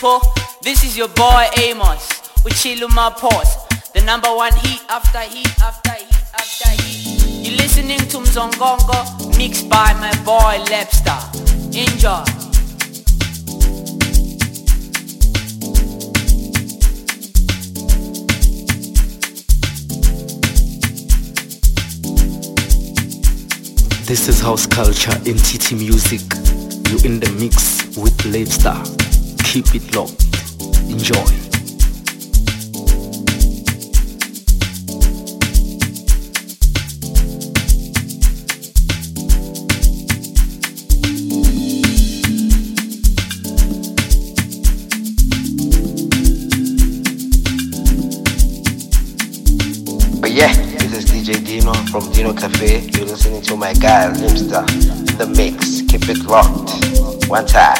people. This is your boy Amos. With my pause. The number one heat after heat after heat after heat. You listening to Mzongongo, mixed by my boy Lepstar. Enjoy. This is house culture MTT music. You in the mix with Lepstar. Keep it locked. Enjoy. But yeah, this is DJ Dino from Dino Cafe. You're listening to my guy Limster. The mix. Keep it locked. One time.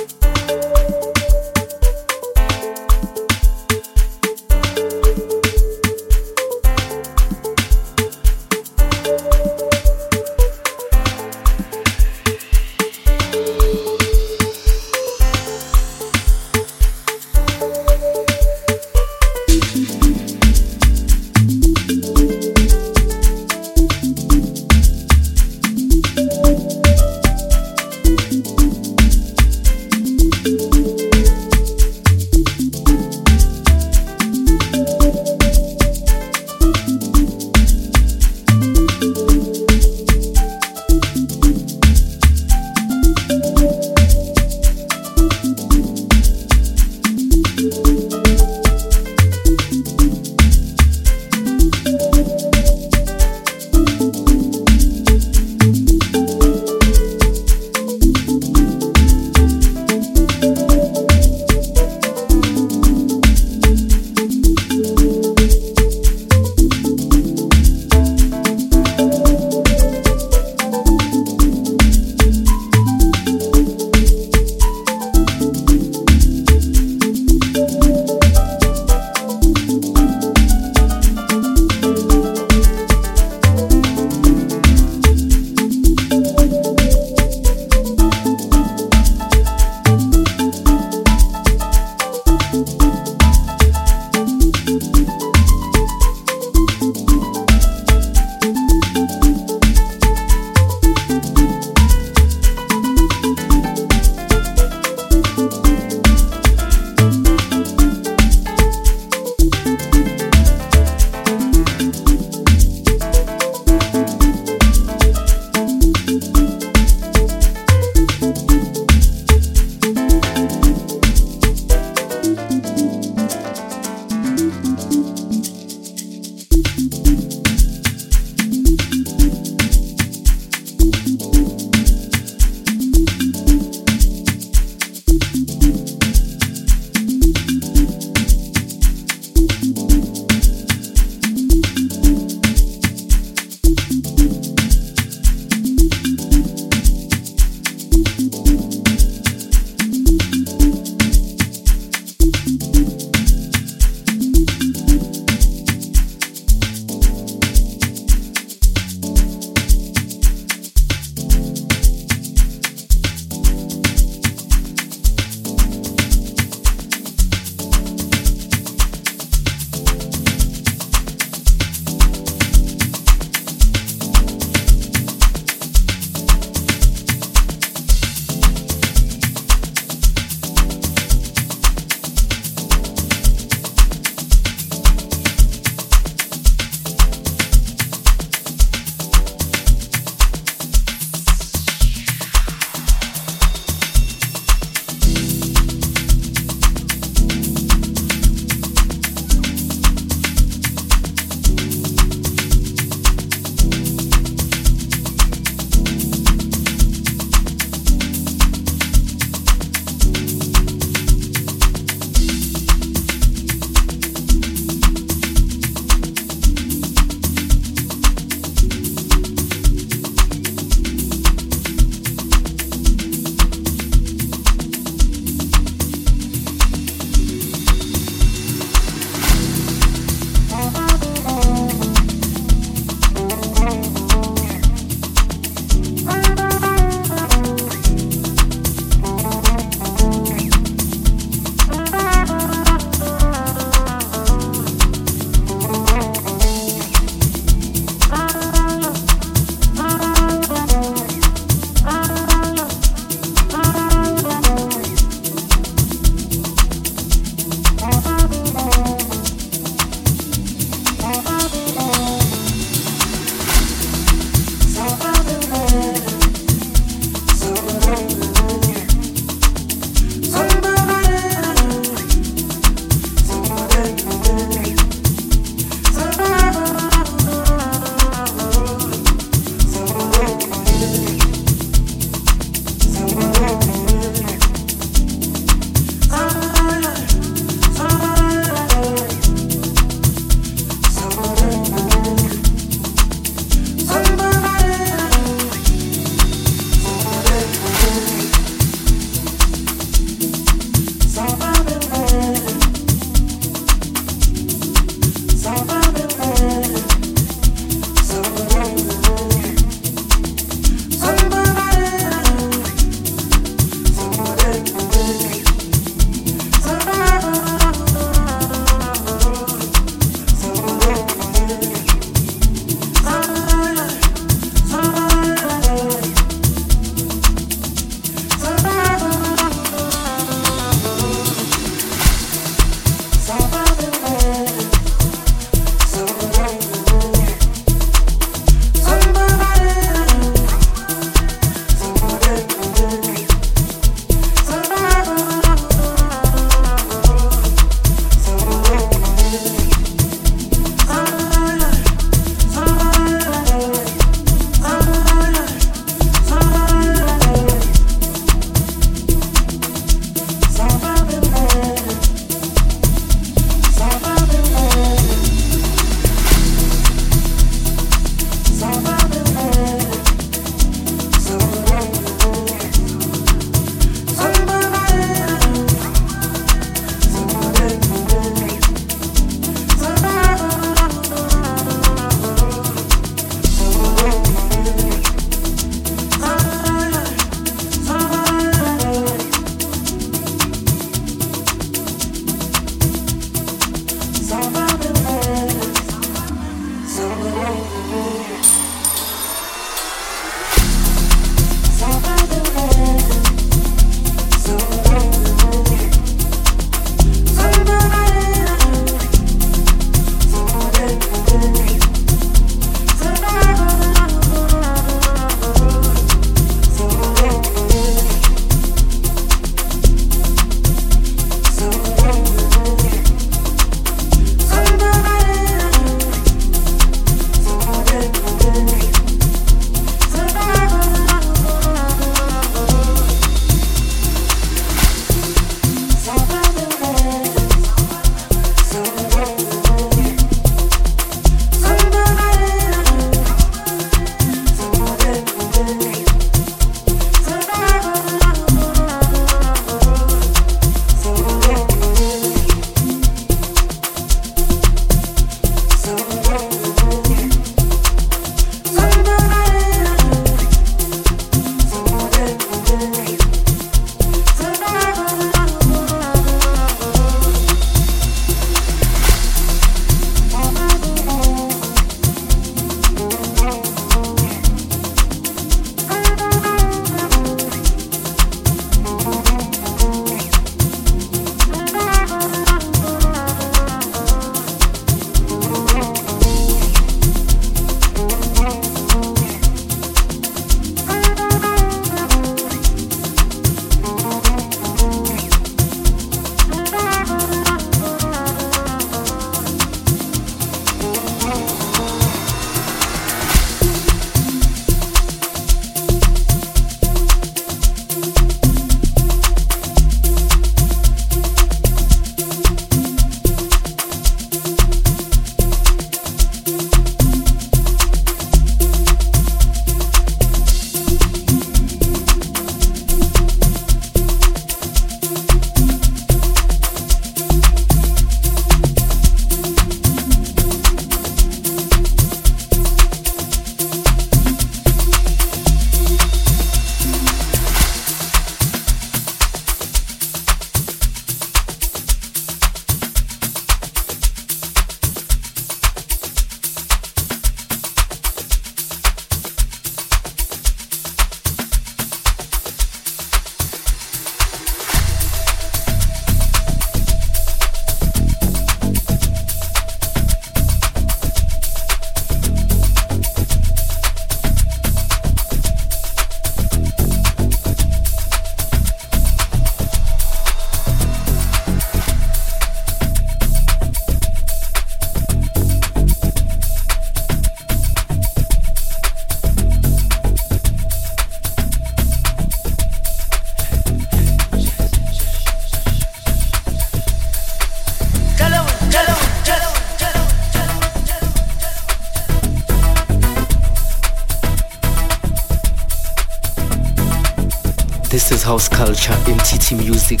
House culture, MTT music.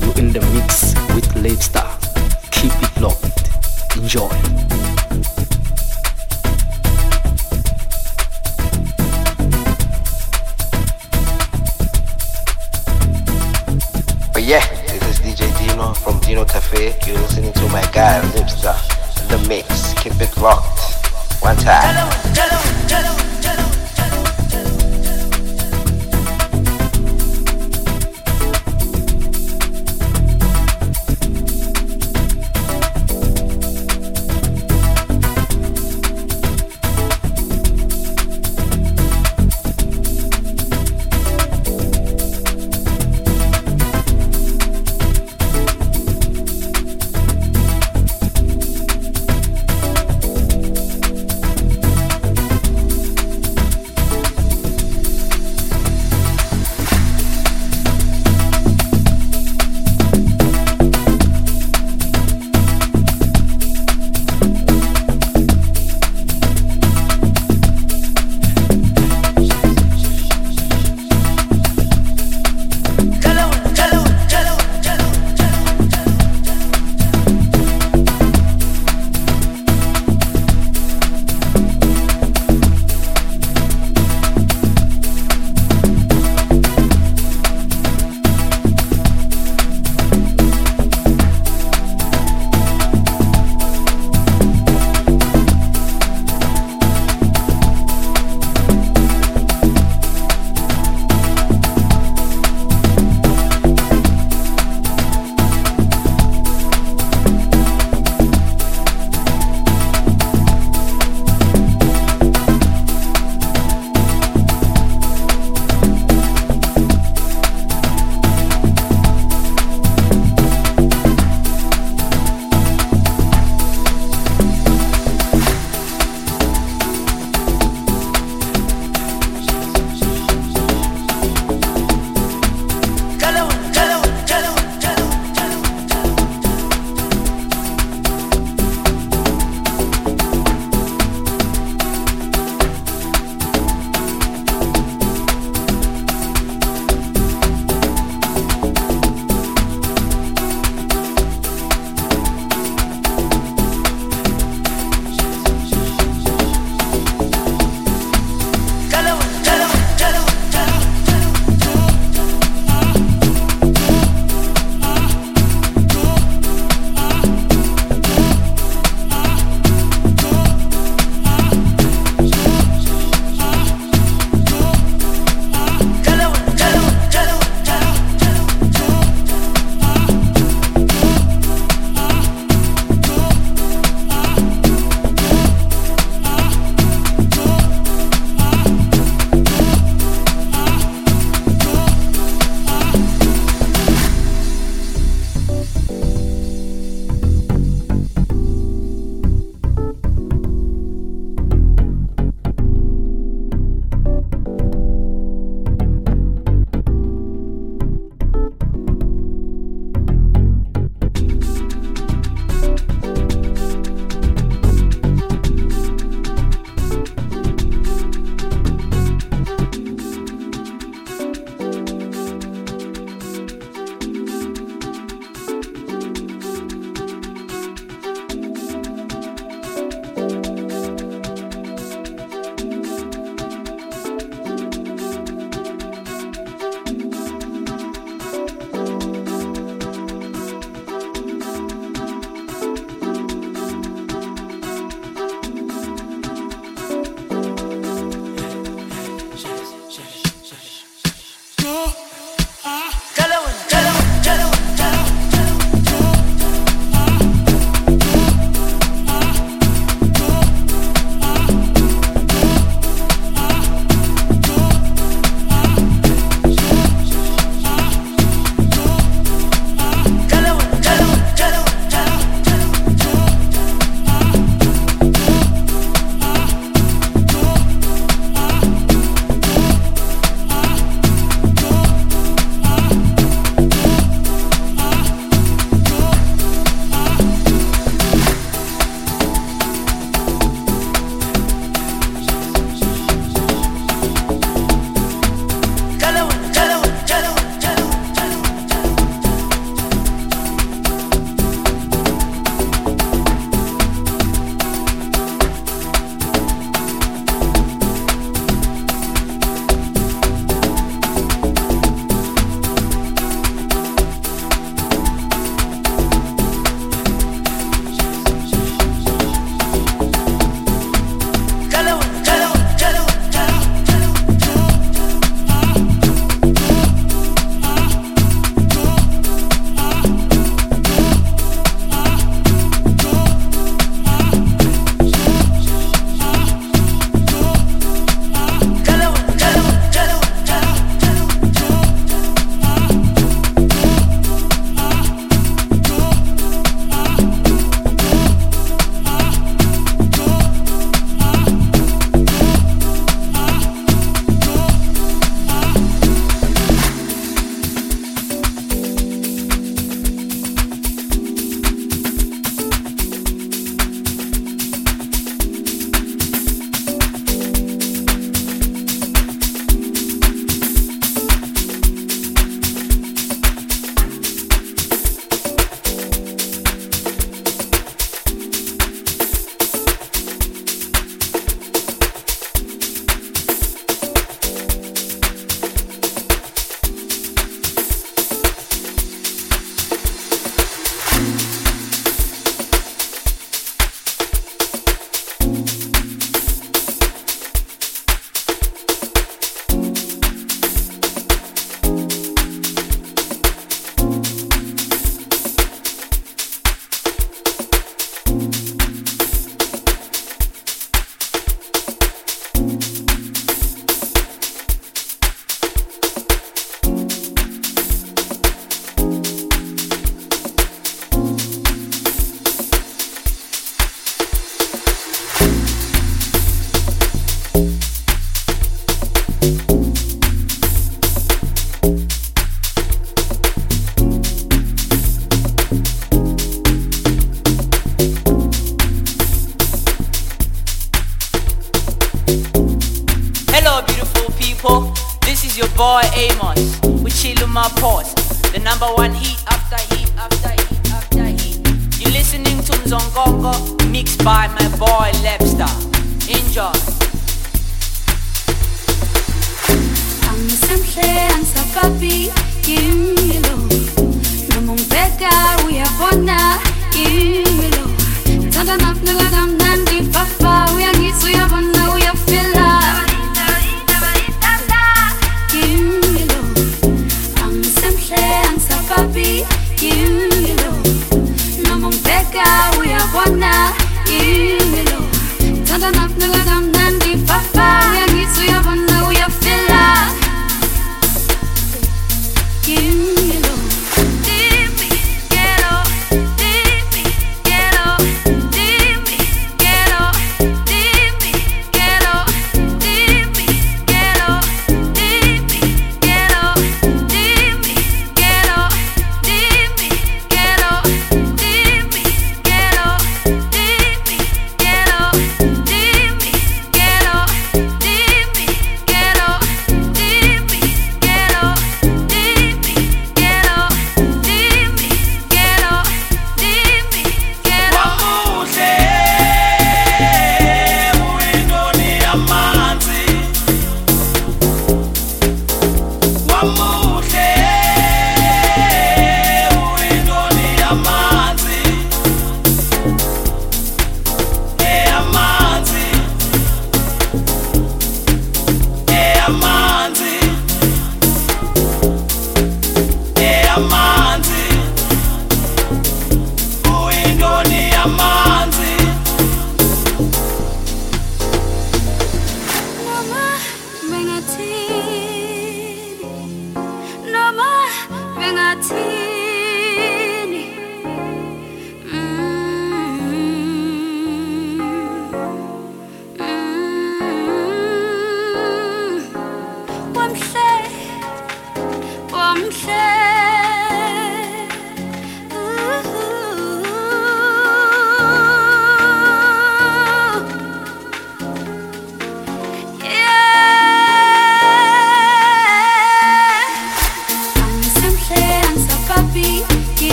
You in the mix with Labestar. Keep it locked. Enjoy. But yeah, this is DJ Dino from Dino Cafe. You're listening to my guy Lipstar. The mix. Keep it locked. One time.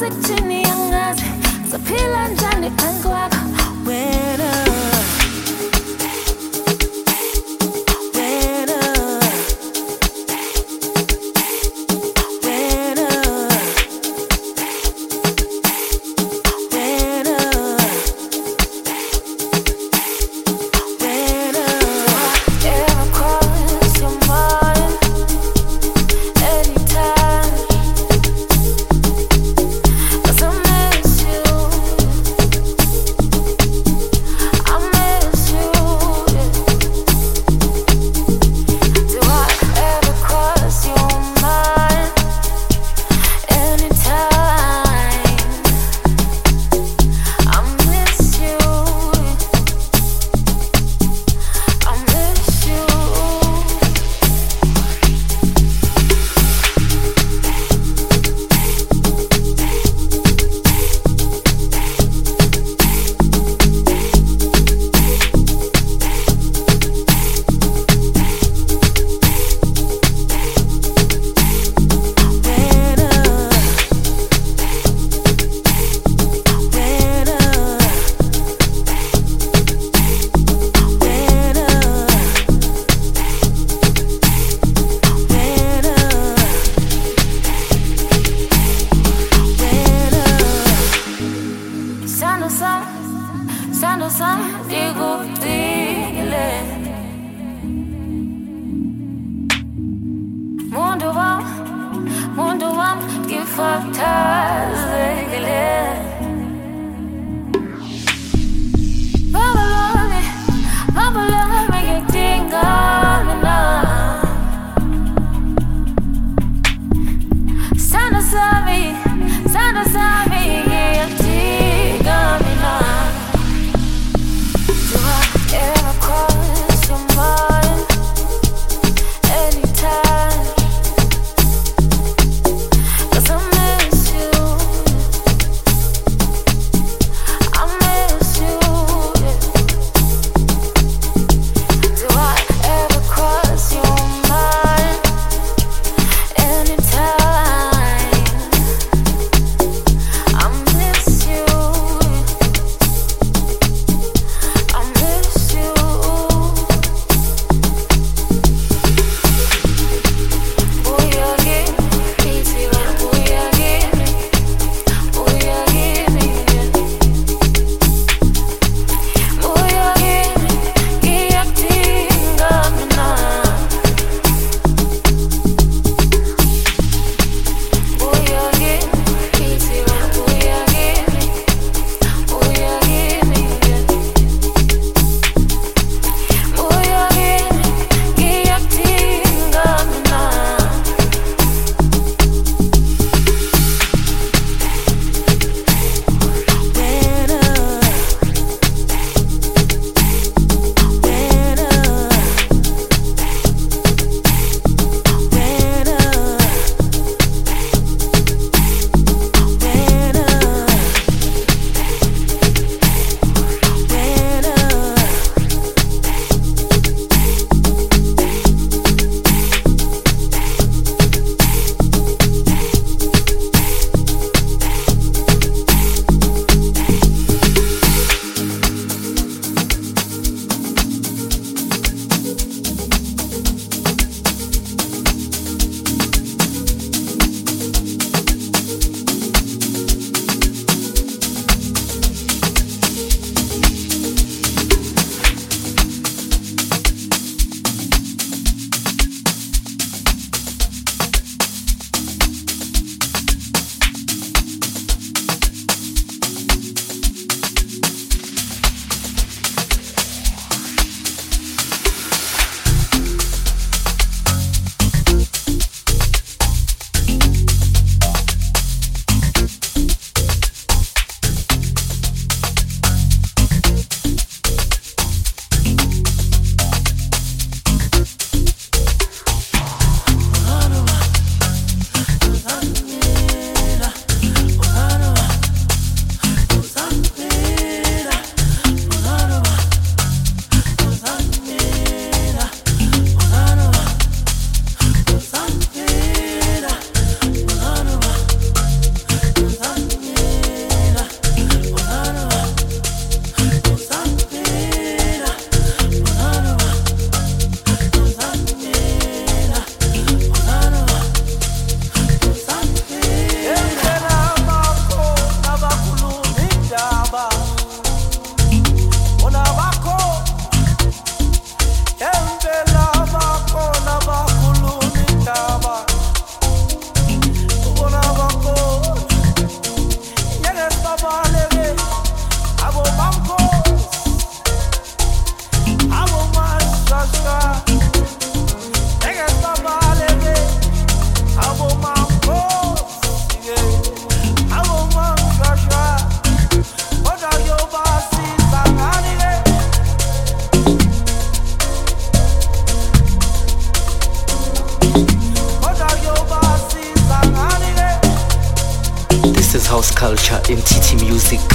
Music chini angazi Sa pila njani angwa Wait up culture in TT Music.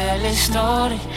tutte le storie.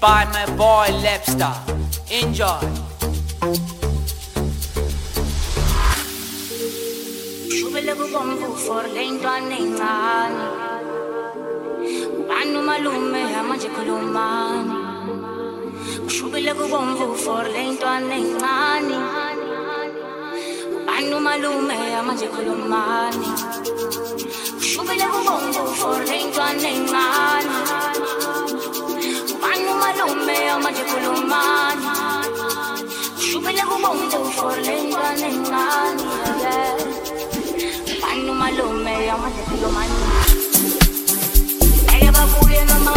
By my boy Lepstar. Enjoy. Shubele kubomvu for le ntwana encane ubani umalume amanje khulumani ushubile kubomvu for le ntwana encane ubani umalume amanje khulumani ushubile kubomvu for le ntwana for le ntwana encane yeah. Manu malume, amanje khulumani Eke babuye noma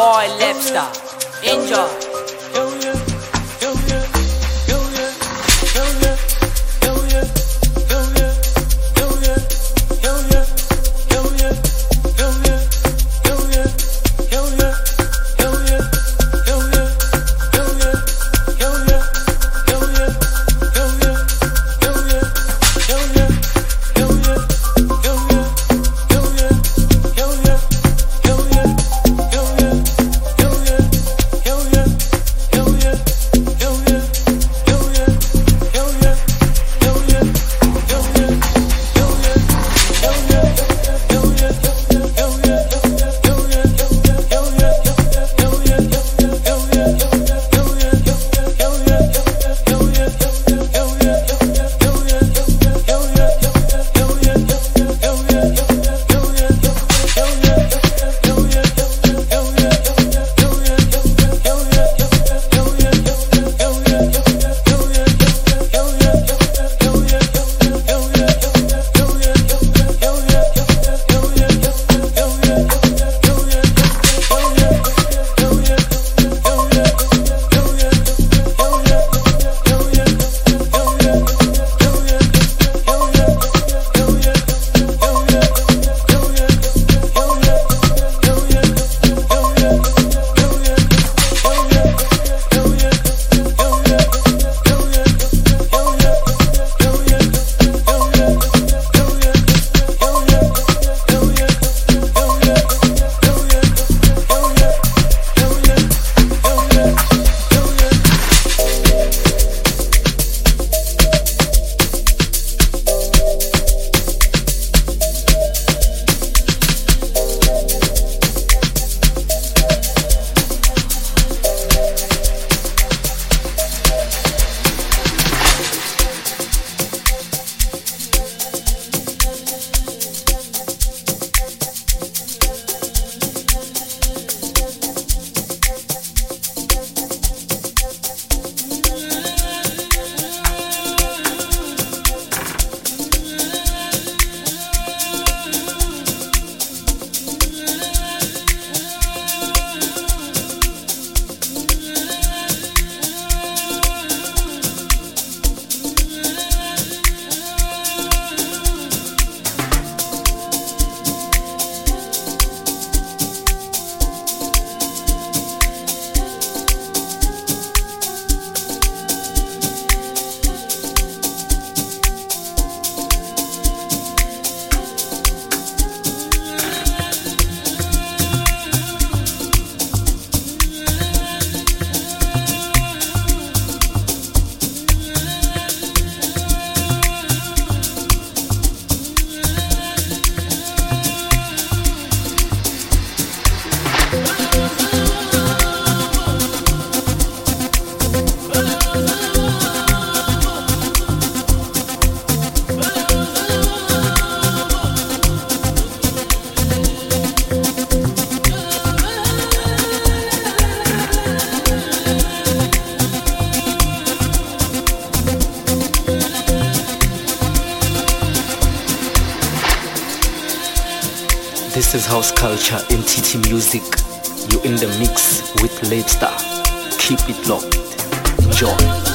boy Lepstar. House culture in TT Music. You in the mix with Labestar. Keep it locked. Enjoy.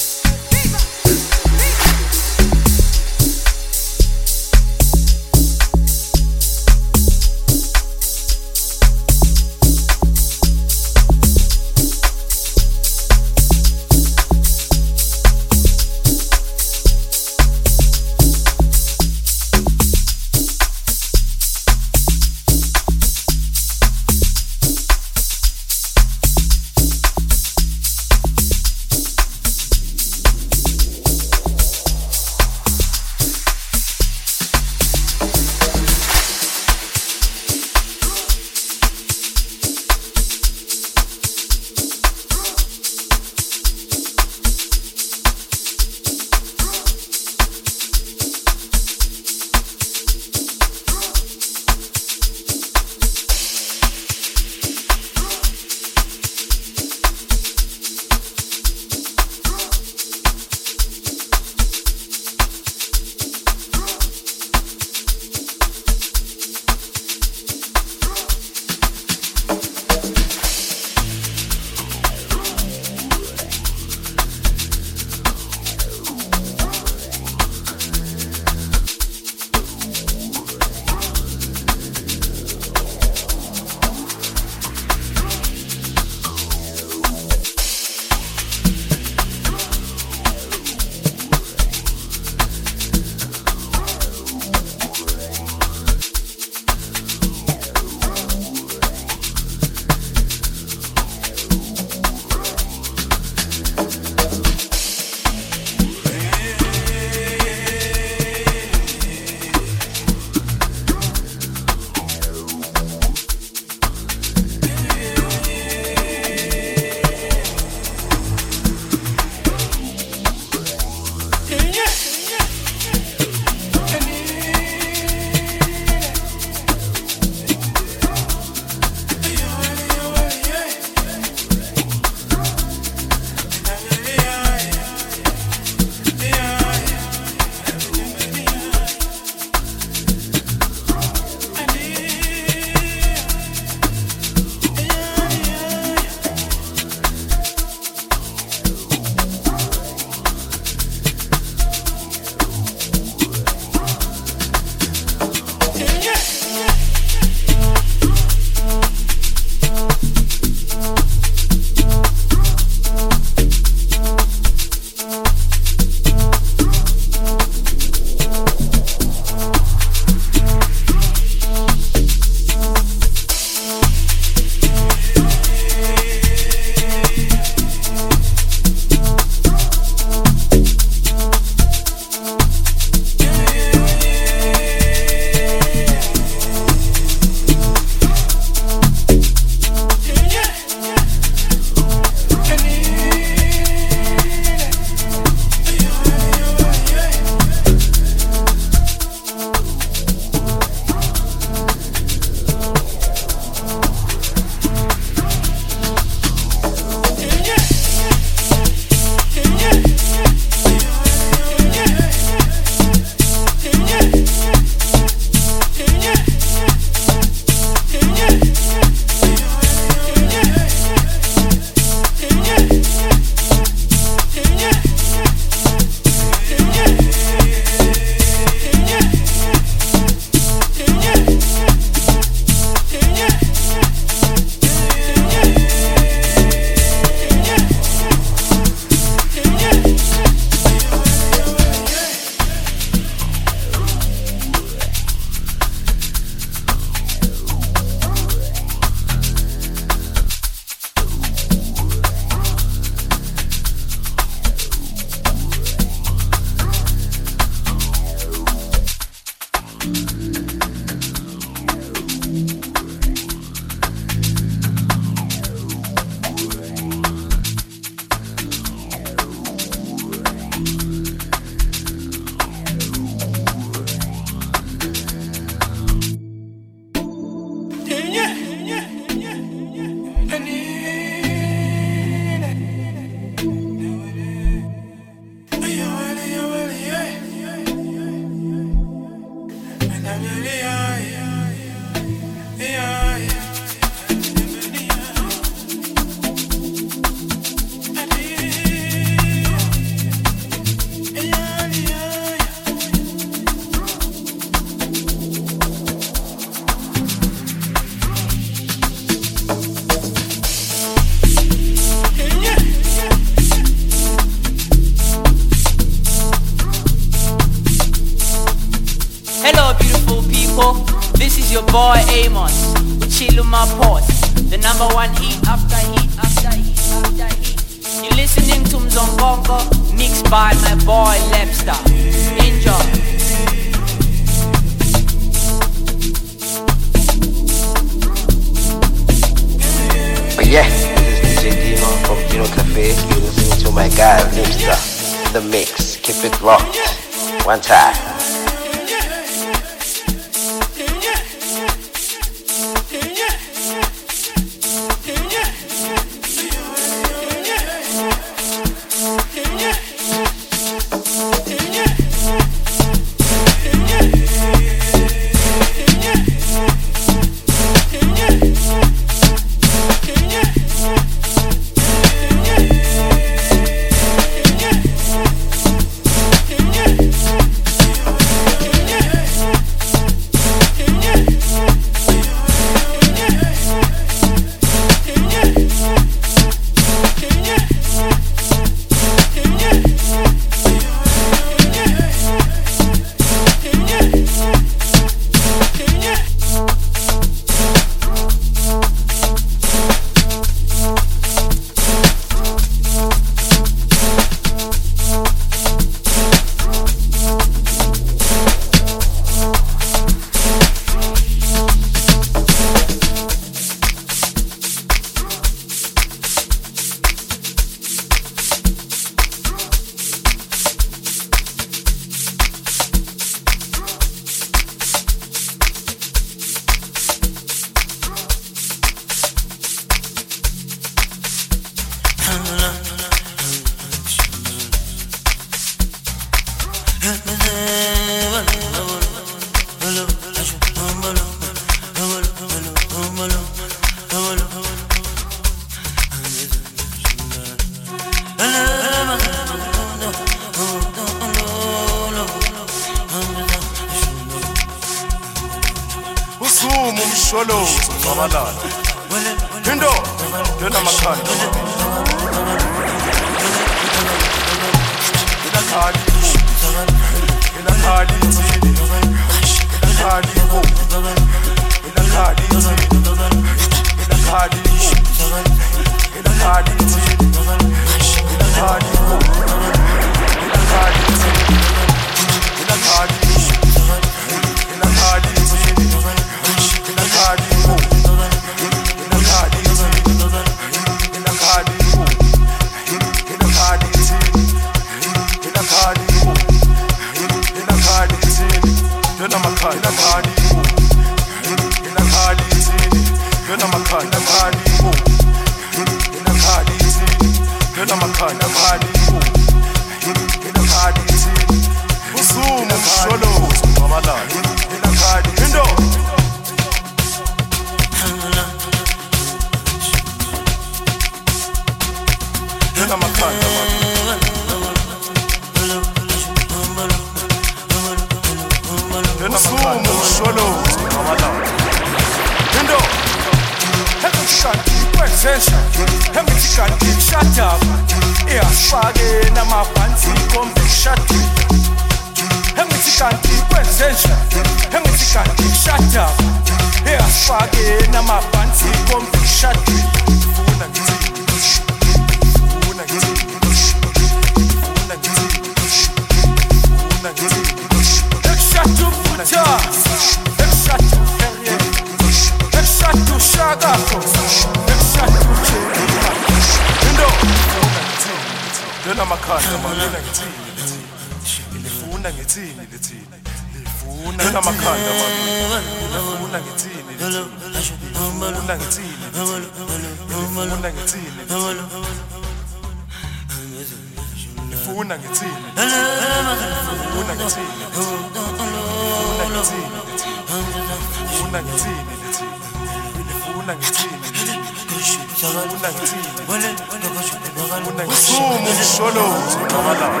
isholozi uqabalao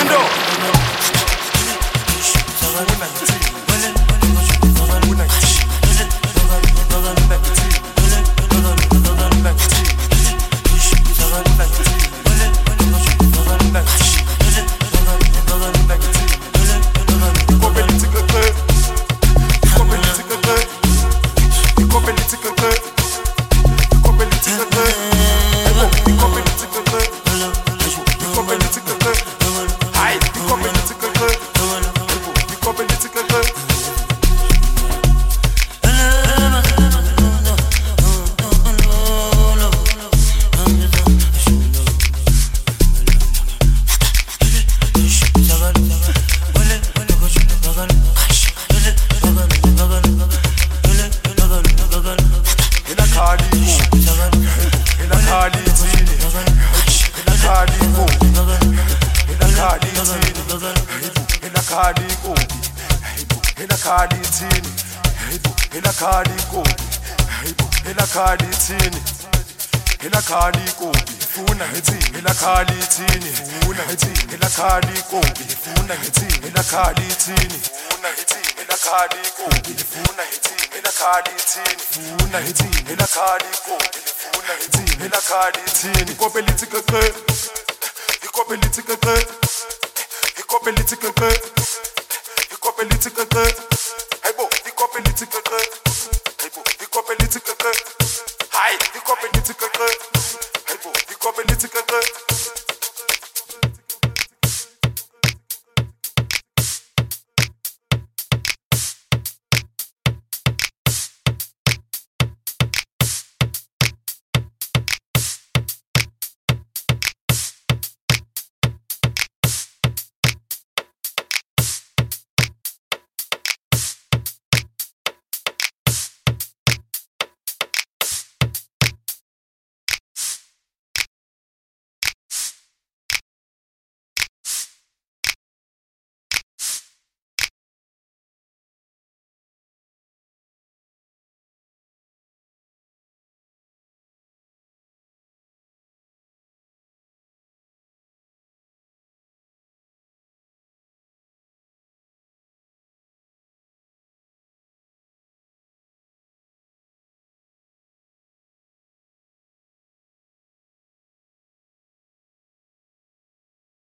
into